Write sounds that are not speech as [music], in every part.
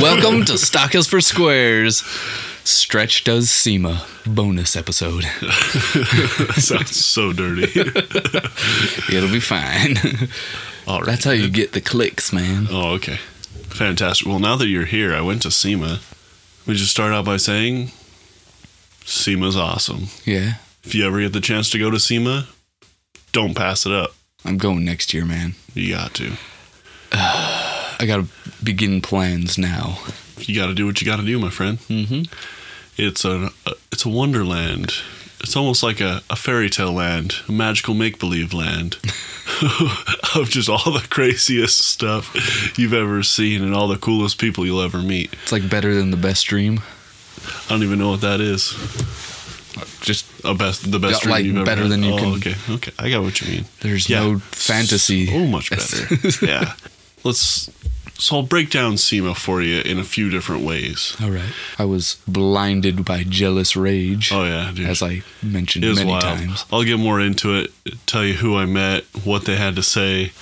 Welcome to Stock Hills for Squares. Stretch does SEMA bonus episode. [laughs] Sounds so dirty. [laughs] It'll be fine. All right. That's how you get the clicks, man. Oh, okay. Fantastic. Well, now that you're here, I went to SEMA. We just start out by saying SEMA's awesome. Yeah, If you ever get the chance to go to SEMA, don't pass it up. I'm going next year, man. You got to. [sighs] [sighs] I gotta begin plans now. You got to do what you got to do, my friend. Mm-hmm. It's a, a it's a wonderland. It's almost like a, a fairy tale land, a magical make believe land [laughs] of just all the craziest stuff you've ever seen and all the coolest people you'll ever meet. It's like better than the best dream. I don't even know what that is. Just A best, the best dream like, you've ever better had. than you oh, can- Okay, okay, I got what you mean. there's Yeah. no fantasy. So much better. [laughs] yeah. Let's. So I'll break down SEMA for you in a few different ways. All right. I was blinded by jealous rage, Oh yeah, dude. as I mentioned It many wild. times. I'll get more into it, tell you who I met, what they had to say,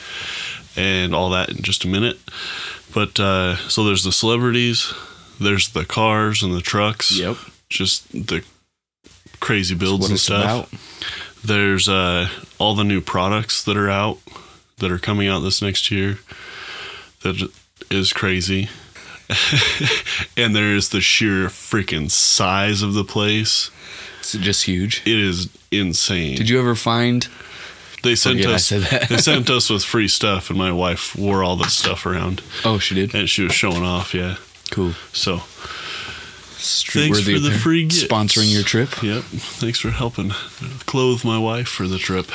and all that in just a minute. But uh, so there's the celebrities, there's the cars and the trucks. Yep. Just the crazy builds and stuff. about. There's uh, all the new products that are out, that are coming out this next year. That is crazy. [laughs] and there is the sheer freaking size of the place. It's just huge. It is insane. Did you ever find? They sent Forget us. they sent [laughs] us with free stuff, and my wife wore all this stuff around, Oh, she did. and she was showing off. Yeah, Cool. so Thanks for the free gifts. Sponsoring your trip. yep. Thanks for helping clothe my wife for the trip.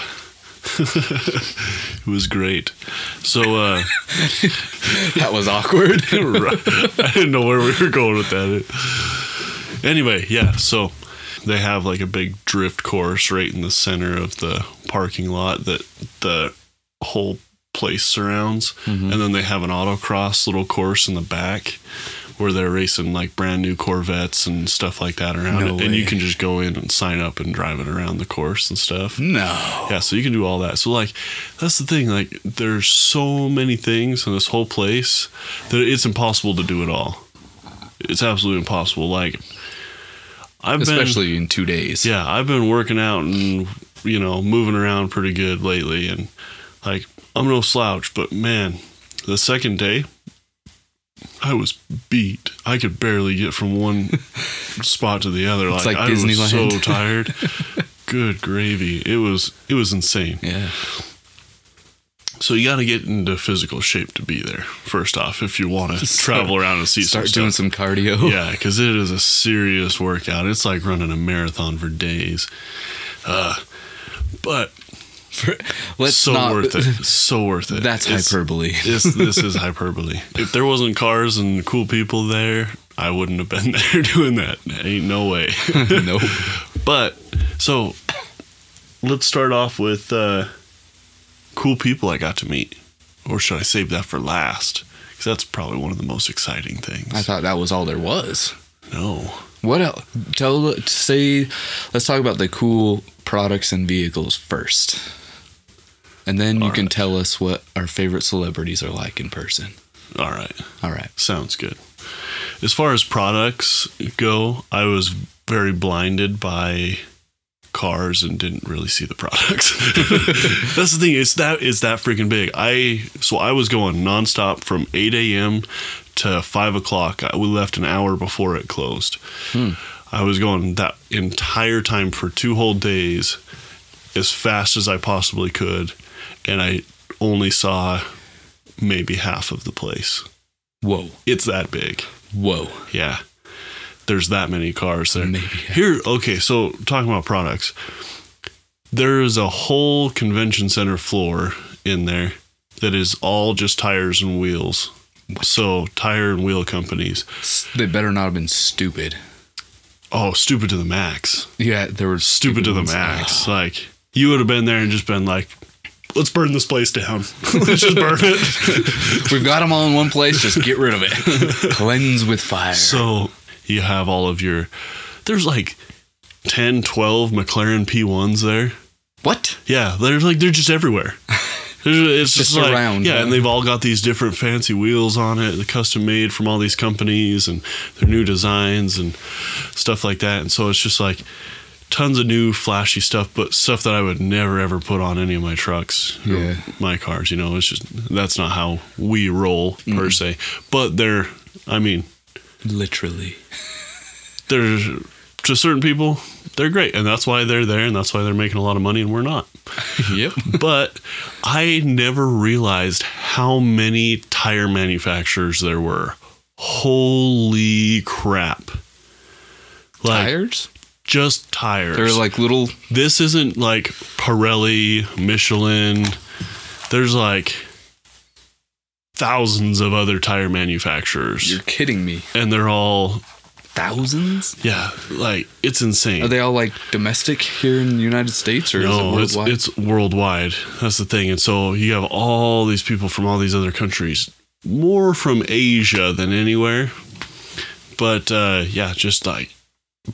[laughs] it was great. So uh, [laughs] That was awkward. [laughs] I didn't know where we were going with that. Anyway, yeah. So they have like a big drift course right in the center of the parking lot that the whole place surrounds, Mm-hmm. and then they have an autocross little course in the back where they're racing like brand new Corvettes and stuff like that around No it, and you can just go in and sign up and drive it around the course and stuff. no. Yeah, so you can do all that. So like that's the thing, like there's so many things in this whole place that it's impossible to do it all. It's absolutely impossible. Like I've been Especially in two days. Yeah, I've been working out and you know, moving around pretty good lately and like I'm no slouch, but man, the second day I was beat. I could barely get from one [laughs] spot to the other. Like, like I was so [laughs] tired. Good gravy. It was it was insane. Yeah. So you got to get into physical shape to be there. First off, if you want [laughs] to travel around and see Start some doing some cardio. yeah, because it is a serious workout. It's like running a marathon for days. Uh, but Let's so not. worth it. So worth it. That's It's- hyperbole. This this [laughs] is hyperbole. If there wasn't cars and cool people there, I wouldn't have been [laughs] there doing that. Ain't no way. [laughs] nope. But so let's start off with uh, cool people I got to meet, or should I save that for last? Because that's probably one of the most exciting things. I thought that was all there was. no, What else? Tell say. Let's talk about the cool products and vehicles first, and then you All can tell us what our favorite celebrities are like in person. all right, All right. sounds good. As far as products go, I was very blinded by cars and didn't really see the products. [laughs] That's the thing. It's that it's that freaking big. I so I was going nonstop from eight a.m. to five o'clock. I- We left an hour before it closed. Hmm. I was going that entire time for two whole days, as fast as I possibly could, and I only saw maybe half of the place. Whoa. It's that big. Whoa. Yeah. There's that many cars there. Maybe. Here, okay, so talking about products, there is a whole convention center floor in there that is all just tires and wheels. So, tire and wheel companies. They better not have been stupid. Oh, stupid to the max. Yeah, they were Stupid to the max. Ah. Like, you would have been there and just been like, let's burn this place down. [laughs] let's just burn it. [laughs] We've got them all in one place. Just get rid of it. [laughs] Cleanse with fire. So, you have all of your, there's like 10, 12 McLaren P1s there. what? Yeah, they're like they're just everywhere. It's just, Just like, around, yeah, huh? and they've all got these different fancy wheels on it, the custom made from all these companies and their new designs and stuff like that. And so it's just like tons of new flashy stuff, but stuff that I would never ever put on any of my trucks or Yeah. my cars. You know, it's just that's not how we roll per se. But they're, I mean, Literally. they're to certain people, they're great, and that's why they're there, and that's why they're making a lot of money, and we're not. [laughs] Yep. [laughs] but I never realized how many tire manufacturers there were. Holy crap. Like Tires? Just tires. They're like little. this isn't like Pirelli, Michelin. There's like thousands of other tire manufacturers You're kidding me. and they're all Thousands? yeah, like it's insane. Are they all like domestic here in the United States or No, is it's it worldwide? it's worldwide. That's the thing. And so you have all these people from all these other countries, more from Asia than anywhere. But uh, yeah, just like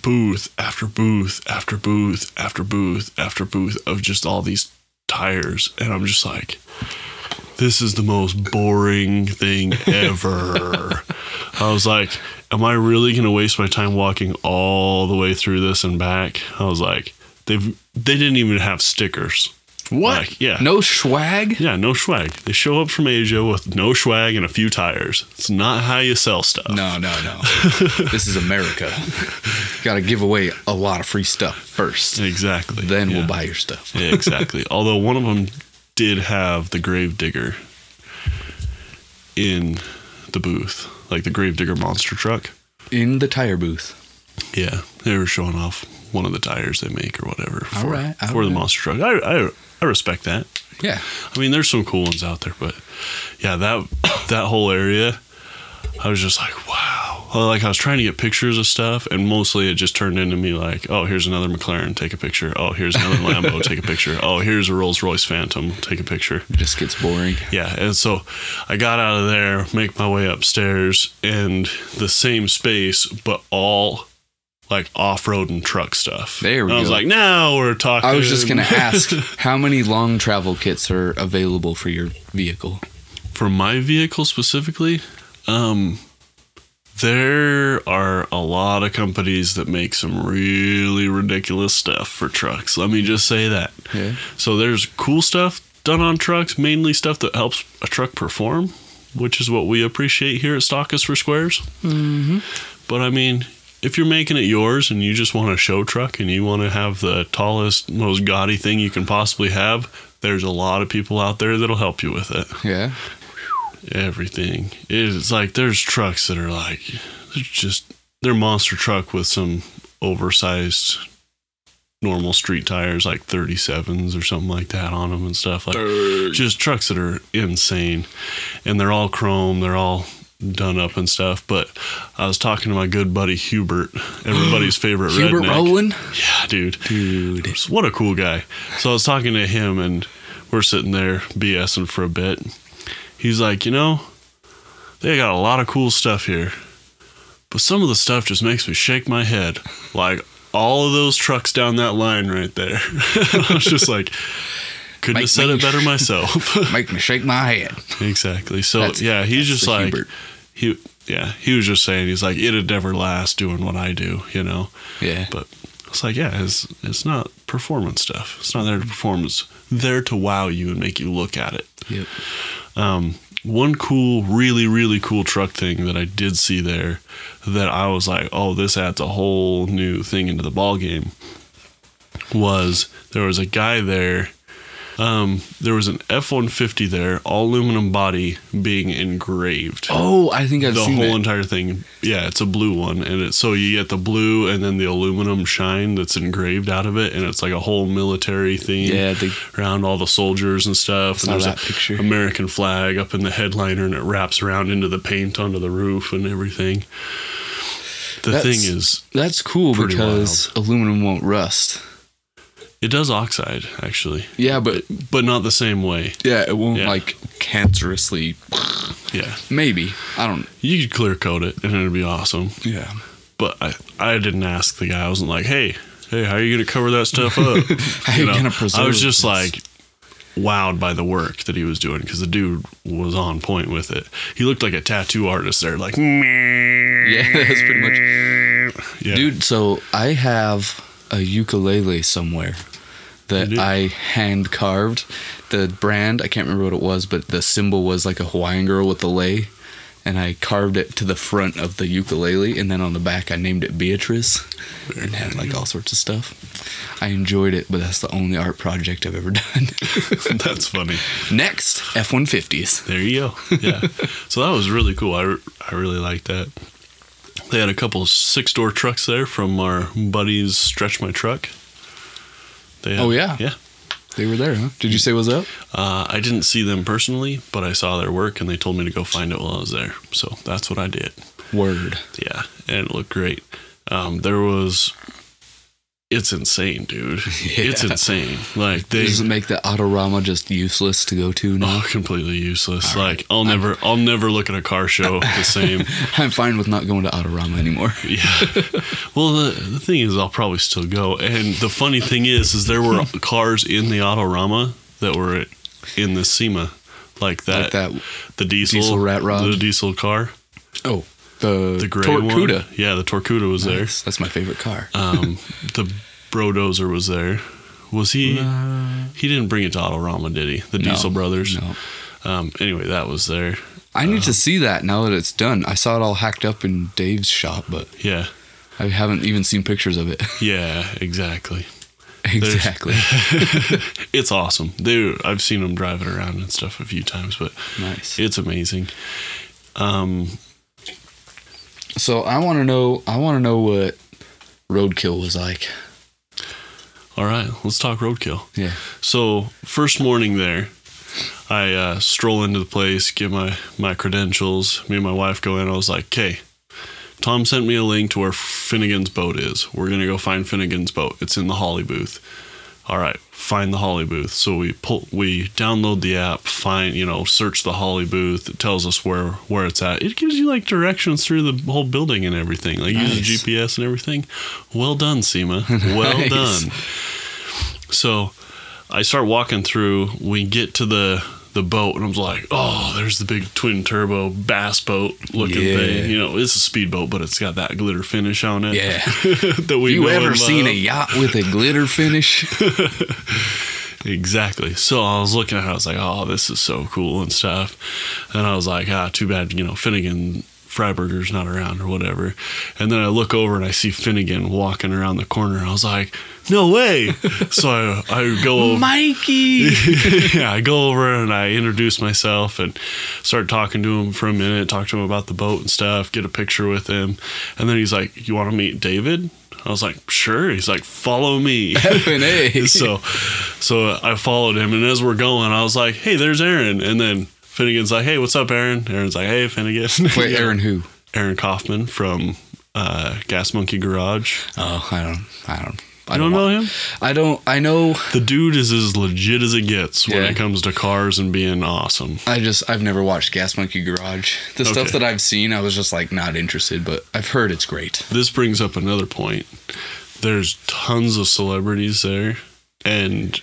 booth after booth after booth after booth after booth of just all these tires, and I'm just like, this is the most boring thing ever. [laughs] I was like, am I really going to waste my time walking all the way through this and back? I was like, they've they didn't even have stickers. What? Like, yeah. No swag? Yeah, no swag. They show up from Asia with no swag and a few tires. It's not how you sell stuff. No, no, no. [laughs] this is America. Got to give away a lot of free stuff first. Exactly. Then Yeah. we'll buy your stuff. Yeah, exactly. [laughs] Although one of them did have the Gravedigger in the booth, like the Gravedigger monster truck. In the tire booth. Yeah, they were showing off one of the tires they make or whatever for, right, all for the monster truck. I, I I respect that. Yeah. I mean, there's some cool ones out there, but yeah, that [coughs] that whole area, I was just like, wow. Well, Like I was trying to get pictures of stuff, and mostly it just turned into me like, oh, here's another McLaren, take a picture. Oh, here's another [laughs] Lambo, take a picture. Oh, here's a Rolls Royce Phantom, take a picture. It just gets boring. Yeah, and so I got out of there, make my way upstairs, and the same space, but all like off-road and truck stuff. There we go. I was go. like, now we're talking. I was just going [laughs] to ask how many long travel kits are available for your vehicle? for my vehicle specifically, um, there are a lot of companies that make some really ridiculous stuff for trucks. Let me just say that. Yeah. So there's cool stuff done on trucks, mainly stuff that helps a truck perform, which is what we appreciate here at Stockus for Squares. Mm-hmm. But I mean, if you're making it yours and you just want a show truck and you want to have the tallest, most gaudy thing you can possibly have, there's a lot of people out there that'll help you with it Yeah. everything. It's like there's trucks that are like just they're monster truck with some oversized normal street tires like 37s or something like that on them and stuff like just trucks that are insane and they're all chrome they're all done up and stuff but i was talking to my good buddy hubert everybody's [gasps] favorite Hubert redneck Rowland? yeah dude Dude. what a cool guy. So I was talking to him and we're sitting there BSing for a bit. He's like, you know, they got a lot of cool stuff here, but some of the stuff just makes me shake my head. Like all of those trucks down that line right there. [laughs] I was just like, couldn't Make have said me- it better myself. [laughs] Make me shake my head. exactly. So That's- yeah, he's just like Hubert. He yeah, he was just saying he's like it'd never last doing what I do, you know. Yeah. But it's like, yeah, it's it's not performance stuff. It's not there to perform. It's there to wow you and make you look at it. Yep. Um, one cool, really, really cool truck thing that I did see there that I was like, oh, this adds a whole new thing into the ball game. Was there was a guy there? Um, there was an F one fifty there, all aluminum body being engraved Oh, I think I've seen the whole that. entire thing. Yeah, it's a blue one, and it's so you get the blue and then the aluminum shine that's engraved out of it, and it's like a whole military theme Yeah, they- around all the soldiers and stuff. And there's that a picture. American flag up in the headliner, and it wraps around into the paint onto the roof and everything. The That's- thing is, That's cool because aluminum won't rust. It does oxide actually, Yeah, but but not the same way. yeah, it won't Yeah. like cancerously. Yeah, Maybe I don't. you could clear coat it, and it'd be awesome. Yeah. But I, I didn't ask the guy. I wasn't like, hey, hey, how are you gonna cover that stuff up? [laughs] How you gonna preserve I was just this? like, wowed by the work that he was doing because the dude was on point with it. He looked like a tattoo artist there, like, Yeah, [laughs] that's pretty much. [laughs] yeah. Dude, so I have a ukulele somewhere that I hand carved. The brand, I can't remember what it was, but the symbol was like a Hawaiian girl with a lei. And I carved it to the front of the ukulele, and then on the back I named it Beatrice, and had like all sorts of stuff. I enjoyed it, but that's the only art project I've ever [laughs] done. [laughs] That's funny. Next, F one fifties. There you go. Yeah. so that was really cool. I, I really liked that. They had a couple six door trucks there from our buddies Stretch My Truck. They had- Oh, yeah? Yeah. They were there, huh? Did you say what's up? Uh, I didn't see them personally, but I saw their work and they told me to go find it while I was there. So that's what I did. Word. Yeah. And it looked great. Um, there was. It's insane, dude. [laughs] It's insane. Like they Does it make the Autorama just useless to go to now? oh, completely useless. All like right. I'll never, I'll never look at a car show [laughs] the same. I'm fine with not going to Autorama anymore. [laughs] Yeah. Well, the the thing is, I'll probably still go. And the funny thing is, is there were cars in the Autorama that were in the SEMA, like that, Like that. the diesel, diesel rat rod? the diesel car, Oh, the the gray Torcuda. one. Yeah, the Torcuda was there. That's my favorite car. Um, [laughs] the Brodozer was there. Was he? Uh, He didn't bring it to Autorama, did he? The no, Diesel Brothers. No. Um, anyway, that was there. I need to see that now that it's done. I saw it all hacked up in Dave's shop, but Yeah, I haven't even seen pictures of it. [laughs] yeah, exactly. exactly. [laughs] It's awesome, dude. I've seen them driving around and stuff a few times, but nice. it's amazing. Um, So I want to know. I want to know what Roadkill was like. all right, let's talk roadkill. Yeah. So first morning there, I uh, stroll into the place, get my my credentials. Me and my wife go in. I was like, "Okay, Tom sent me a link to where Finnegan's boat is. We're gonna go find Finnegan's boat. It's in the Holly booth. All right, find the Holly booth. So we pull, we download the app, find you know, search the Holly booth. It tells us where where it's at. It gives you like directions through the whole building and everything. Like uses Nice. GPS and everything. Well done, SEMA. [laughs] Well Nice. done. So I start walking through. We get to the the boat, and I was like, oh, there's the big twin turbo bass boat looking Yeah. thing. You know, it's a speedboat, but it's got that glitter finish on it. Yeah. [laughs] that we you ever seen a yacht with a glitter finish? [laughs] Exactly. So I was looking at it, I was like, oh, this is so cool and stuff. And I was like, ah, too bad, you know, Finnegan Freiburger's not around or whatever. And then I look over and I see Finnegan walking around the corner. I was like, no way. [laughs] so I, I go over. Mikey. [laughs] yeah, I go over and I introduce myself and start talking to him for a minute, talk to him about the boat and stuff, get a picture with him. And then he's like, You want to meet David? I was like, Sure. He's like, Follow me. F&A. [laughs] so so I followed him and as we're going, I was like, Hey, there's Aaron. And then Finnegan's like, Hey, what's up, Aaron? Aaron's like, Hey, Finnegan. [laughs] Wait, Yeah. Aaron who? Aaron Kaufman from uh, Gas Monkey Garage. Oh, I don't. I don't. I I don't know him. I don't. I know. The dude is as legit as it gets when Yeah. it comes to cars and being awesome. I just. I've never watched Gas Monkey Garage. The stuff that I've seen, I was just like not interested. But I've heard it's great. this brings up another point. There's tons of celebrities there, and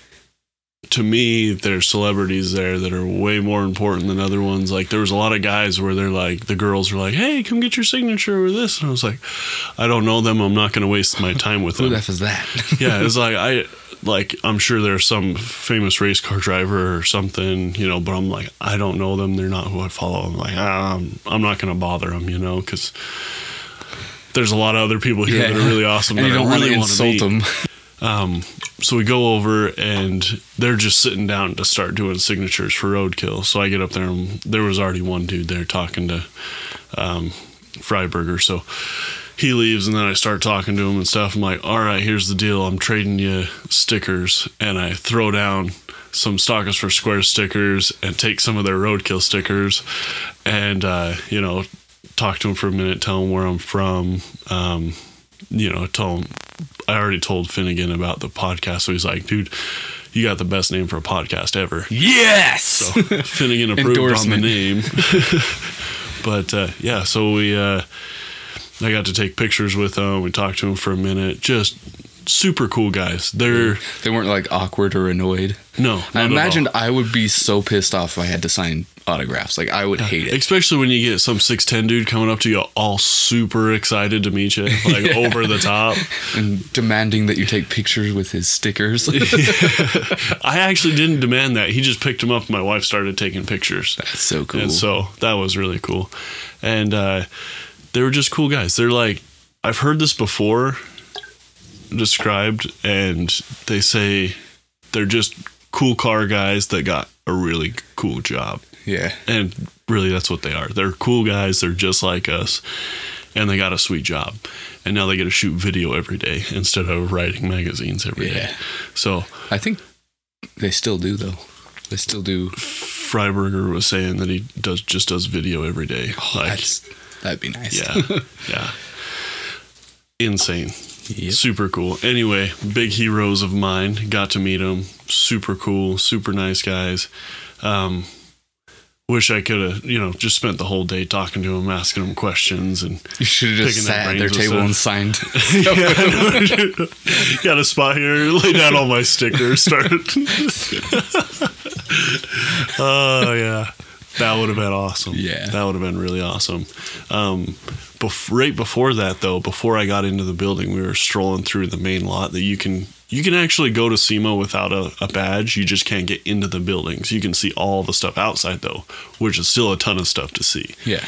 to me, there's celebrities there that are way more important than other ones. Like there was a lot of guys where they're like, the girls were like, "Hey, come get your signature with this," and I was like, "I don't know them. I'm not going to waste my time with them." [laughs] Who them." the f is that? [laughs] yeah, it's like I like I'm sure there's some famous race car driver or something, you know, but I'm like I don't know them. They're not who I follow. I'm like um, I'm not going to bother them, you know, because there's a lot of other people here that are really awesome and that you don't I really want to insult them. Um, so we go over and they're just sitting down to start doing signatures for roadkill. So I get up there and there was already one dude there talking to um, Freiburger. So he leaves and then I start talking to him and stuff. I'm like, all right, here's the deal. I'm trading you stickers and I throw down some Stockers for Square stickers and take some of their roadkill stickers and, uh, you know, talk to him for a minute, tell him where I'm from. Um, you know, tell him I already told Finnegan about the podcast, so he's like, dude, you got the best name for a podcast ever. Yes. So [laughs] Finnegan approved on the name. [laughs] but uh, yeah, so we uh, I got to take pictures with them. We talked to him for a minute. Just super cool guys. They're They weren't like awkward or annoyed. no. I imagined. I would be so pissed off if I had to sign autographs. Like I would hate it. Especially when you get some six ten dude coming up to you, all super excited to meet you, like [laughs] over the top. and demanding that you take pictures with his stickers. [laughs] [laughs] I actually didn't demand that. He just picked him up. and My wife started taking pictures. That's so cool. And so that was really cool. And uh, they were just cool guys. They're like, I've heard this before described, and they say they're just cool car guys that got a really cool job. Yeah. And really, that's what they are. They're cool guys. They're just like us. And they got a sweet job. And now they get to shoot video every day instead of writing magazines every day. Yeah. So I think they still do though. They still do. Freiburger was saying that he does just does video every day. Oh, like, that's, that'd be nice. yeah, [laughs] yeah, insane, Yep. super cool. Anyway, big heroes of mine. Got to meet them. Super cool, super nice guys. Um, wish I could have, you know, just spent the whole day talking to them, asking them questions, and You should have just sat at their table and signed. [laughs] [laughs] got a spot here, [laughs] lay down all my stickers, started. oh yeah, that would have been awesome. Yeah. that would have been really awesome. Um, bef- right before that, though, before I got into the building, we were strolling through the main lot that you can you can actually go to SEMA without a, a badge. You just can't get into the buildings. You can see all the stuff outside though, which is still a ton of stuff to see. yeah.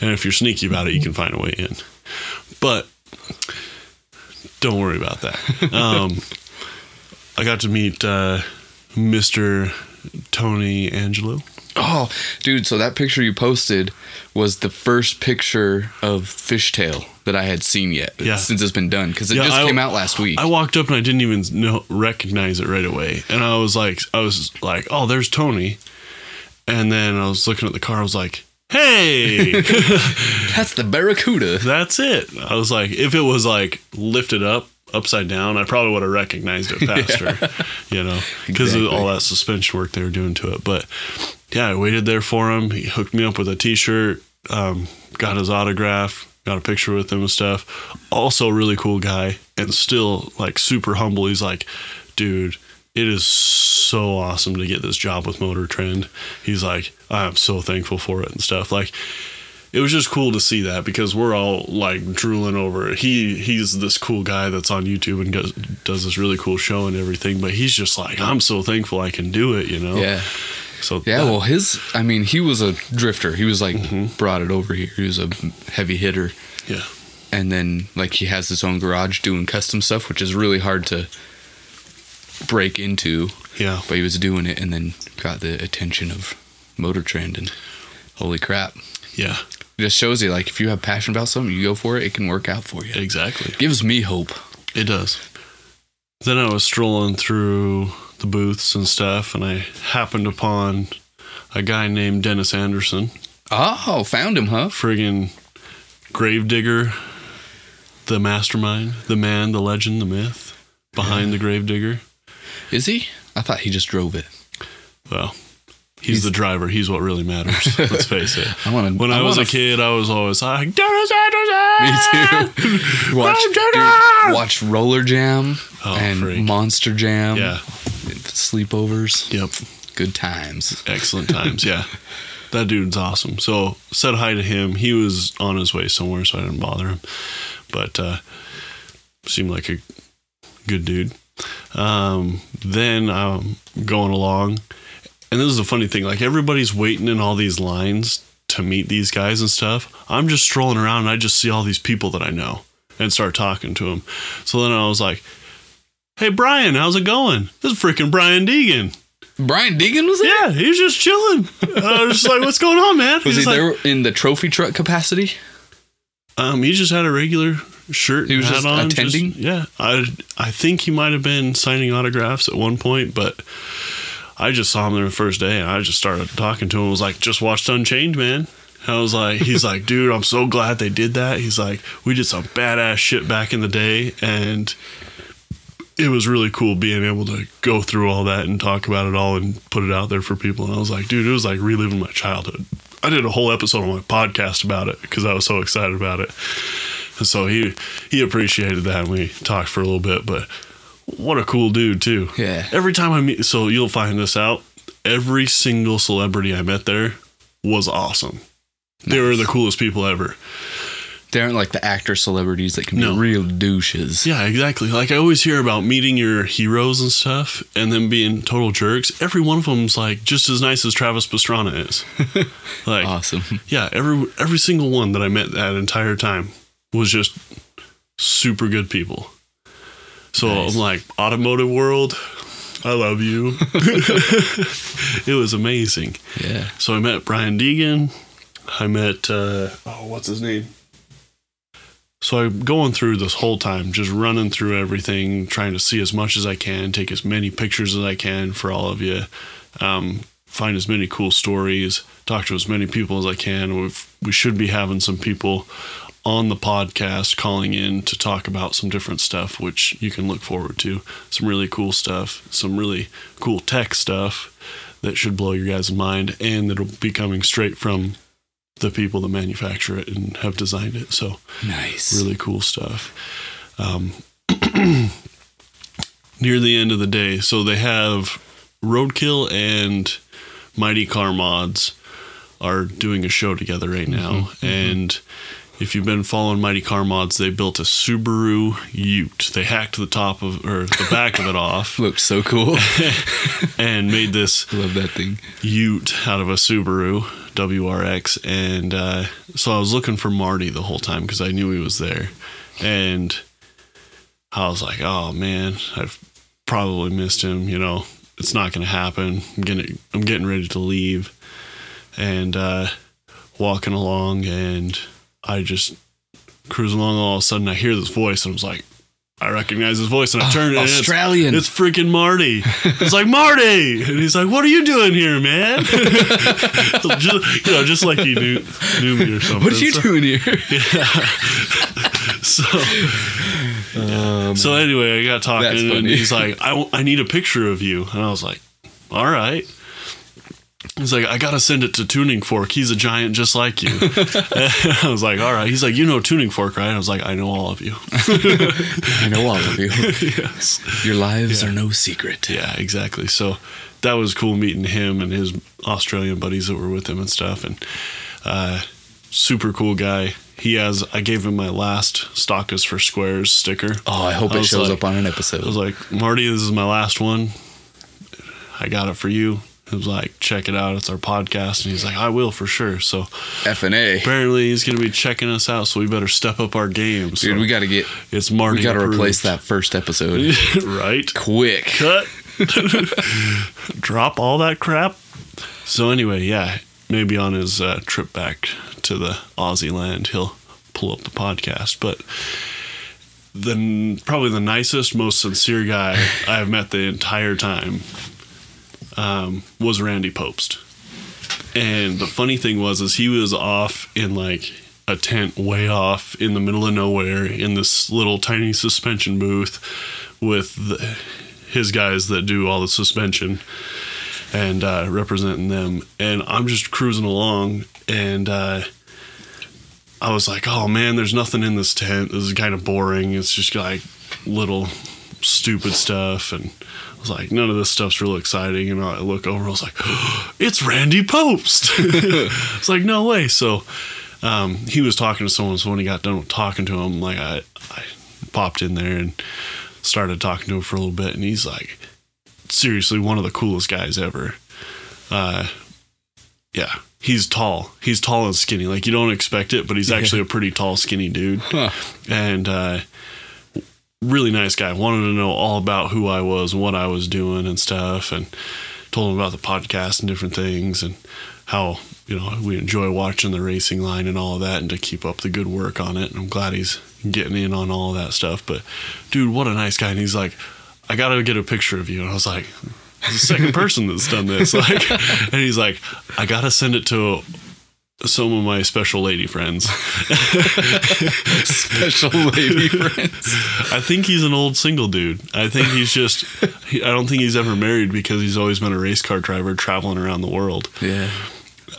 And if you're sneaky about it, you can find a way in. But don't worry about that. [laughs] Um, I got to meet uh, Mr. Tony Angelo. Oh, dude, so that picture you posted was the first picture of Fishtail that I had seen yet Yeah. since it's been done because it Yeah, just I- came out last week. I walked up and I didn't even know, recognize it right away. And I was like, I was like, oh, there's Tony. And then I was looking at the car. I was like, hey, [laughs] That's the Barracuda. that's it. I was like, if it was like lifted up upside down, I probably would have recognized it [laughs] faster, you know, because of all that suspension work they were doing to it. But yeah, I waited there for him. He hooked me up with a T-shirt, um, got his autograph, got a picture with him and stuff. Also, really cool guy, and still like super humble. He's like, dude. It is so awesome to get this job with Motor Trend. He's like, I'm so thankful for it and stuff. Like, it was just cool to see that because we're all like drooling over it. He he's this cool guy that's on YouTube and does, does this really cool show and everything, but he's just like, I'm so thankful I can do it, you know. Yeah. So Yeah, that- well, his, I mean, he was a drifter. He was like, Mm-hmm. brought it over here. He was a heavy hitter. yeah, And then, like, he has his own garage doing custom stuff, which is really hard to break into. yeah, But he was doing it and then got the attention of Motor Trend. And holy crap. yeah, It just shows you, like, if you have passion about something, you go for it, it can work out for you. exactly. gives me hope. It does. Then I was strolling through the booths and stuff, and I happened upon a guy named Dennis Anderson, Oh, found him, huh? friggin' Gravedigger, the mastermind, the man, the legend, the myth behind the Gravedigger. Is he? I thought he just drove it. Well, he's, He's- the driver. He's what really matters. [laughs] Let's face it. I want to. When I, was a kid, I was always like, Dennis Anderson! Me too. [laughs] watch, dude, watch Roller Jam Oh, and freak. Monster Jam. Yeah. Sleepovers. Yep. Good times. Excellent times. Yeah. [laughs] That dude's awesome. So said hi to him. He was on his way somewhere, so I didn't bother him. But uh, seemed like a good dude. Um, then I'm going along, and this is a funny thing. Like everybody's waiting in all these lines to meet these guys and stuff. I'm just strolling around, and I just see all these people that I know and start talking to them. So then I was like, "Hey Brian, how's it going? This is freaking Brian Deegan." Brian Deegan was there? Yeah, he was just chilling. [laughs] I was just like, "What's going on, man?" Was He's he like, there in the trophy truck capacity? Um, he just had a regular shirt. He was just on, attending? yeah, I I think he might have been signing autographs at one point, but I just saw him there the first day, and I just started talking to him. I was like, "Just watched Unchained, man." I was like, he's like, dude, I'm so glad they did that. He's like, we did some badass shit back in the day, and it was really cool being able to go through all that and talk about it all and put it out there for people. And I was like, dude, it was like reliving my childhood. I did a whole episode on my podcast about it because I was so excited about it. And so he he appreciated that and we talked for a little bit, but what a cool dude too. Yeah. Every time I meet so you'll find this out, every single celebrity I met there was awesome. They were the coolest people ever. They aren't like the actor celebrities that can No. be real douches. Yeah, exactly. Like I always hear about meeting your heroes and stuff and them being total jerks. Every one of them's like just as nice as Travis Pastrana is. [laughs] like Awesome. yeah, every every single one that I met that entire time was just super good people. So Nice. I'm like, automotive world, I love you. [laughs] it was amazing. Yeah. So I met Brian Deegan. I met uh, oh, what's his name? So I'm going through this whole time, just running through everything, trying to see as much as I can, take as many pictures as I can for all of you, um, find as many cool stories, talk to as many people as I can. We've, we should be having some people on the podcast calling in to talk about some different stuff, which you can look forward to. Some really cool stuff, some really cool tech stuff that should blow your guys' mind, and that'll be coming straight from the people that manufacture it and have designed it. So Nice. really cool stuff. Um, [clears throat] near the end of the day, so they have Roadkill and Mighty Car Mods are doing a show together right now, and if you've been following Mighty Car Mods, they built a Subaru Ute. They hacked the top of or the back of it off [laughs] Looks so cool. [laughs] and made this [laughs] Love that thing. Ute out of a Subaru WRX, and uh, so I was looking for Marty the whole time because I knew he was there, and I was like, "Oh man, I've probably missed him." You know, it's not going to happen. I'm getting I'm getting ready to leave, and uh, walking along, and I just cruise along. All of a sudden, I hear this voice, and I was like. I recognize his voice, and I uh, turned, and it's- Australian. it's freaking Marty. It's like Marty, and he's like, "What are you doing here, man?" [laughs] just, you know, just like he knew knew me or something. what are you so, doing here? [laughs] Yeah. [laughs] So, oh, so anyway, I got talking, and he's like, I, "I need a picture of you," and I was like, "All right." He's like, I gotta send it to Tuning Fork. He's a giant just like you. [laughs] [laughs] I was like, all right. He's like, you know Tuning Fork, right? I was like, I know all of you. [laughs] I know all of you. yes. Your lives are no secret. Yeah, exactly. So that was cool meeting him and his Australian buddies that were with him and stuff. And uh, super cool guy. He has. I gave him my last stock is for squares sticker. Oh, I hope I it shows like- up on an episode. I was like, Marty, this is my last one. I got it for you. He was like, check it out. It's our podcast. And he's like, I will for sure. So F and A. apparently he's going to be checking us out. So we better step up our game. So Dude, we got to get. it's Marty. We got to replace that first episode. [laughs] right. Quick. cut [laughs] drop all that crap so anyway yeah maybe on his uh, trip back to the aussie land he'll pull up the podcast but the probably the nicest most sincere guy i've met the entire time um, was randy pobst and the funny thing was is he was off in like a tent way off in the middle of nowhere in this little tiny suspension booth with the, his guys that do all the suspension and uh, representing them. And I'm just cruising along, and uh, I was like, "Oh man, there's nothing in this tent. This is kind of boring. It's just like little stupid stuff." And was like, "None of this stuff's real exciting." And I look over, I was like, [gasps] "It's Randy Pobst." [laughs] it's like, "No way!" So. Um, he was talking to someone, so when he got done talking to him, like I, I popped in there and started talking to him for a little bit, and he's like, seriously, one of the coolest guys ever. Uh, yeah, he's tall. He's tall and skinny. Like you don't expect it, but he's actually a pretty tall, skinny dude, Huh. and uh, really nice guy. Wanted to know all about who I was what I was doing and stuff, and told him about the podcast and different things and how you know we enjoy watching the racing line and all of that, and to keep up the good work on it. And I'm glad he's getting in on all that stuff. But dude, what a nice guy! And he's like, I gotta get a picture of you, and I was like. The second [laughs] person that's done this, [laughs] like, and he's like, I gotta send it to some of my special lady friends. [laughs] Special lady friends. I think he's an old single dude. I think he's just. He, I don't think he's ever married because he's always been a race car driver traveling around the world. Yeah.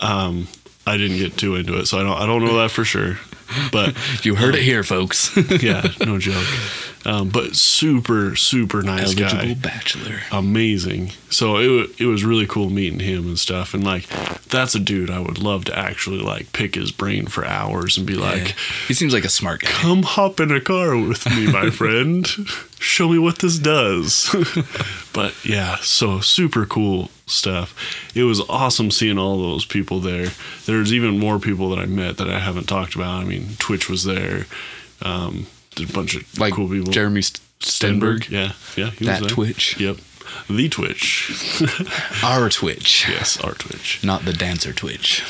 Um, I didn't get too into it, so I don't. I don't know that for sure. But You heard it here, folks. [laughs] yeah, no [laughs] joke. Um, but super, super nice Eligible guy. bachelor. Amazing. So it it was really cool meeting him and stuff. And like, that's a dude I would love to actually like pick his brain for hours and be like, Yeah. he seems like a smart guy. "Come hop in a car with me, my [laughs] friend. Show me what this does." [laughs] but yeah, so super cool stuff. It was awesome seeing all those people there. There's even more people that I met that I haven't talked about. I mean, Twitch was there. Um, there's a bunch of Like cool people. Jeremy St- Stenberg. Yeah, yeah. He That was there. Twitch. Yep. The Twitch. [laughs] Our Twitch. yes, our Twitch. Not the dancer Twitch.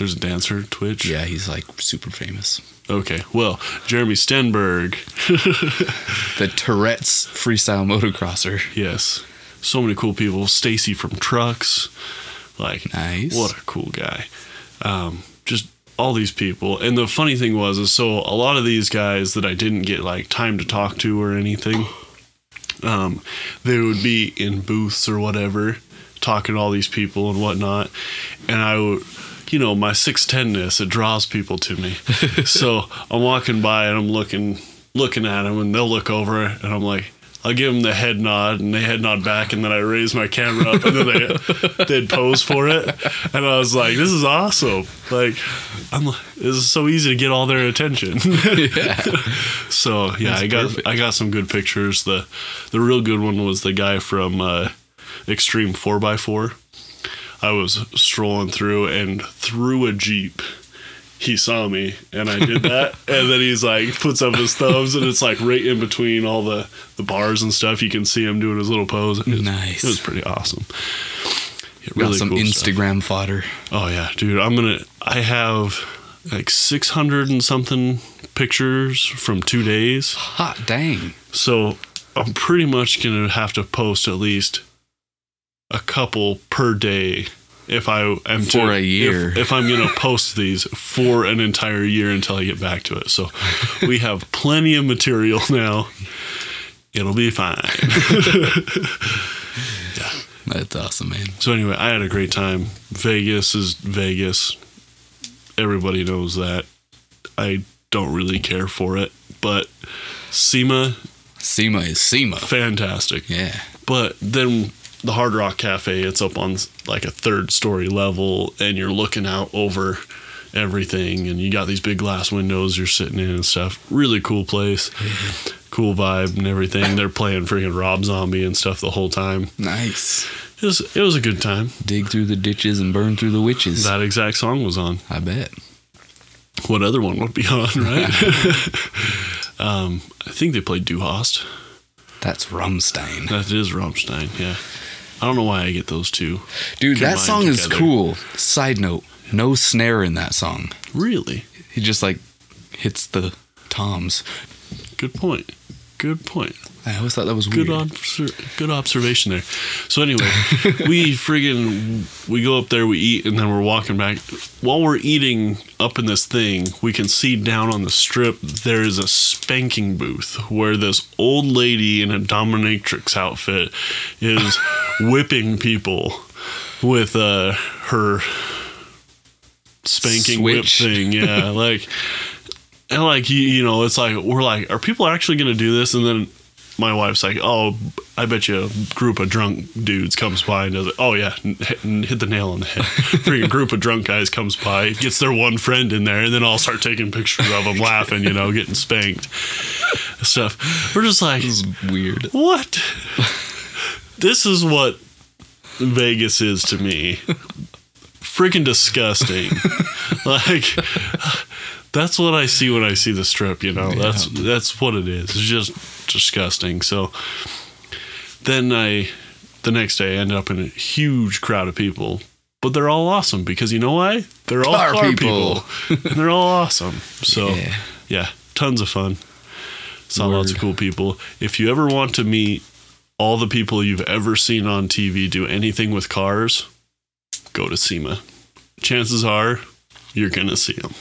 There's a dancer Twitch. Yeah, he's like super famous. Okay. Well, Jeremy Stenberg. [laughs] The Tourette's freestyle motocrosser. yes. So many cool people. Stacy from Trucks. Like, Nice. what a cool guy. Um, just all these people. And the funny thing was, is so a lot of these guys that I didn't get like time to talk to or anything, um, they would be in booths or whatever, talking to all these people and whatnot. And I would, you know, my 6'10ness, it draws people to me. [laughs] so I'm walking by and I'm looking, looking at them and they'll look over and I'm like, I'll give them the head nod and they head nod back and then I raise my camera up and then they, [laughs] they'd pose for it. And I was like, this is awesome. Like, I'm like, this is so easy to get all their attention. [laughs] yeah. So yeah, That's I got perfect. I got some good pictures. The the real good one was the guy from uh, Extreme Four x Four. I was strolling through and through a jeep. He saw me and I did that, [laughs] and then he's like puts up his thumbs, and it's like right in between all the the bars and stuff. You can see him doing his little pose. It was, Nice. It was pretty awesome. Yeah, Got some cool stuff. Instagram fodder. Oh yeah, dude. I'm gonna. I have like 600 and something pictures from two days. Hot dang. So I'm pretty much gonna have to post at least a couple per day if I am to, For a year. If, if I'm gonna post these for an entire year until I get back to it. So we have plenty of material now. It'll be fine. [laughs] Yeah. That's awesome, man. So anyway, I had a great time. Vegas is Vegas. Everybody knows that. I don't really care for it, but SEMA, SEMA is SEMA. fantastic. Yeah. But then the Hard Rock Cafe, it's up on like a third story level, and you're looking out over everything, and you got these big glass windows you're sitting in and stuff. Really cool place, cool vibe and everything. They're playing freaking Rob Zombie and stuff the whole time. Nice. It was it was a good time. Dig through the ditches and burn through the witches. That exact song was on. I bet. What other one would be on, right? [laughs] [laughs] um, I think they played Du Hast. That's Rumstein. That is Rammstein, yeah. I don't know why I get those two. Dude, that song is cool. Side note, no snare in that song. Really? He just like hits the toms. Good point. Good point. I always thought that was weird. Good obser- good observation there. So anyway, we friggin' we go up there, we eat, and then we're walking back. While we're eating up in this thing, we can see down on the strip there is a spanking booth where this old lady in a dominatrix outfit is [laughs] whipping people with uh, her spanking whip thing. Yeah, [laughs] like and like you, you know, it's like we're like, are people actually going to do this? And then my wife's like, oh, I bet you a group of drunk dudes comes by and does it. Oh yeah, n- hit, hit the nail on the head. [laughs] Freaking group of drunk guys comes by, gets their one friend in there, and then I'll start taking pictures of them [laughs] laughing, you know, getting spanked, stuff. We're just like, This is weird. what? this is what Vegas is to me. Freaking disgusting. [laughs] like that's what I see when I see the strip, you know. That's that's what it is. It's just disgusting. So then I the next day I ended up in a huge crowd of people. But they're all awesome because you know why? They're all Car car, people. people. and they're all awesome. So Yeah. yeah, tons of fun. Saw lots of cool people. If you ever want to meet all the people you've ever seen on TV do anything with cars, go to SEMA. Chances are you're gonna see them.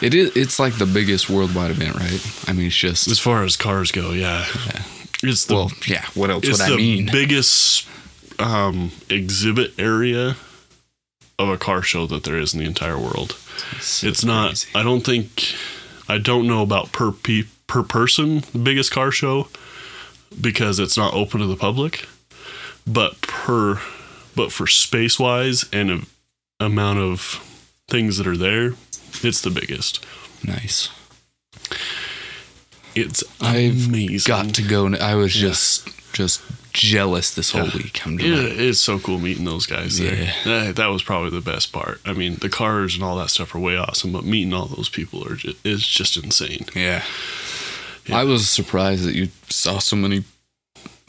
It is. It's like the biggest worldwide event, right? I mean, it's just. As far as cars go, yeah, it's the well, yeah. What else it's would the I mean? biggest um, exhibit area of a car show that there is in the entire world. so it's not. I don't think I don't know about per pe- per person the biggest car show because it's not open to the public, but per but for space wise and a, amount of things that are there, it's the biggest. Nice. It's I've amazing. got to go. I was just just jealous this whole week. I'm Yeah, like, it's so cool meeting those guys there. Yeah. That, that was probably the best part. I mean, the cars and all that stuff are way awesome, but meeting all those people are just, is just insane. yeah. Yeah. I was surprised that you saw so many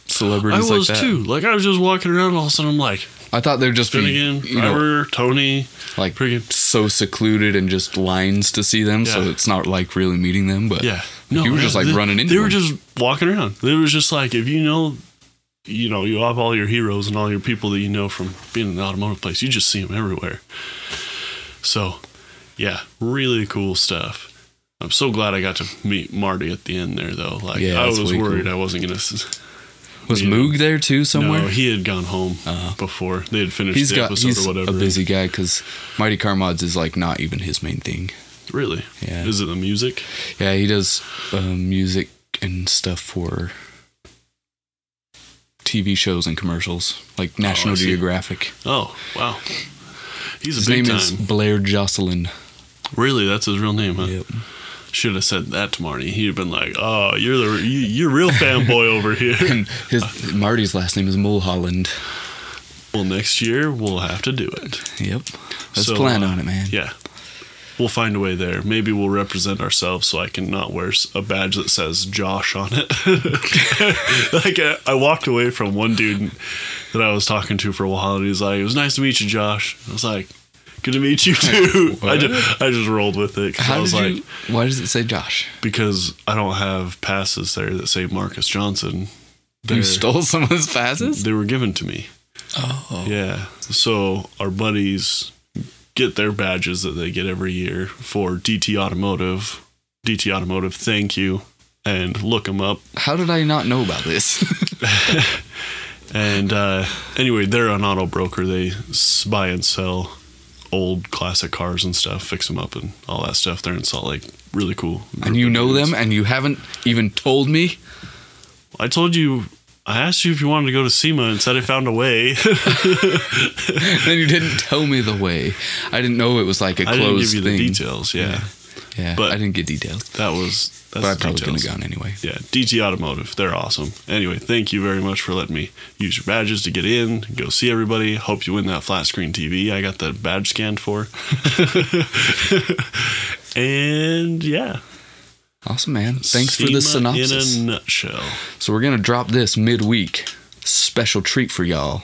celebrities. I was like too. Like I was just walking around, all of a sudden I'm like, I thought they'd just be Finnegan, you know, Tony, like friggin' so secluded and just lines to see them, so Yeah. it's not like really meeting them. But yeah. No, you were just like they, running into They were them. just walking around. It was just like if you know, you know, you have all your heroes and all your people that you know from being in the automotive place. You just see them everywhere. So, yeah, really cool stuff. I'm so glad I got to meet Marty at the end there, though. Like Yeah, I that's was way worried cool. I wasn't gonna. s- was know, Moog there too somewhere? No, he had gone home Uh-huh. before they had finished he's the got episode he's or whatever. a busy guy because Mighty Car Mods is like not even his main thing. Really? Yeah. Is it the music? Yeah, he does um, music and stuff for TV shows and commercials, like National Oh. Geographic. Oh, wow. He's a His name time. is Blair Joscelyne. Really, that's his real name, huh? Yep. Should have said that to Marty. He'd have been like, "Oh, you're the you, you're real fanboy over here." And [laughs] his Marty's last name is Mulholland. well, next year we'll have to do it. Yep. Let's So, plan uh, on it, man. Yeah, we'll find a way there. Maybe we'll represent ourselves so I can not wear a badge that says Josh on it. [laughs] like I, I walked away from one dude that I was talking to for a while, and he's like, "It was nice to meet you, Josh." I was like. Good to meet you too. [laughs] I just, I just rolled with it. 'cause I was did like, you? Why does it say Josh? because I don't have passes there that say Marcus Johnson. You They're- stole [laughs] some of his passes? They were given to me. Oh. Yeah. So our buddies get their badges that they get every year for DT Automotive. DT Automotive, thank you. And look them up. How did I not know about this? [laughs] And uh, anyway, they're an auto broker. They buy and sell old classic cars and stuff, fix them up and all that stuff. They're in Salt Lake. Really cool. and you know them, and you haven't even told me. I told you. I asked you if you wanted to go to SEMA and said I found a way. [laughs] then you didn't tell me the way. I didn't know it was like a I didn't closed give you thing. the details. Yeah, Yeah, Yeah, but- I didn't get details, that was. That's but I probably couldn't have gone anyway. Yeah, DT Automotive. They're awesome. Anyway, thank you very much for letting me use your badges to get in, go see everybody. Hope you win that flat screen TV I got the badge scanned for. [laughs] and yeah. Awesome, man. Thanks for the synopsis. In a nutshell. So we're gonna drop this midweek. Special treat for y'all.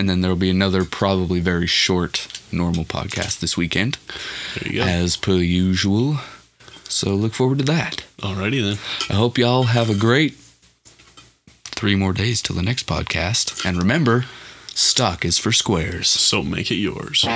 And then there'll be another probably very short normal podcast this weekend. There you go. As per usual. So look forward to that. Alrighty then. I hope y'all have a great three more days till the next podcast. And remember, stock is for squares. So make it yours.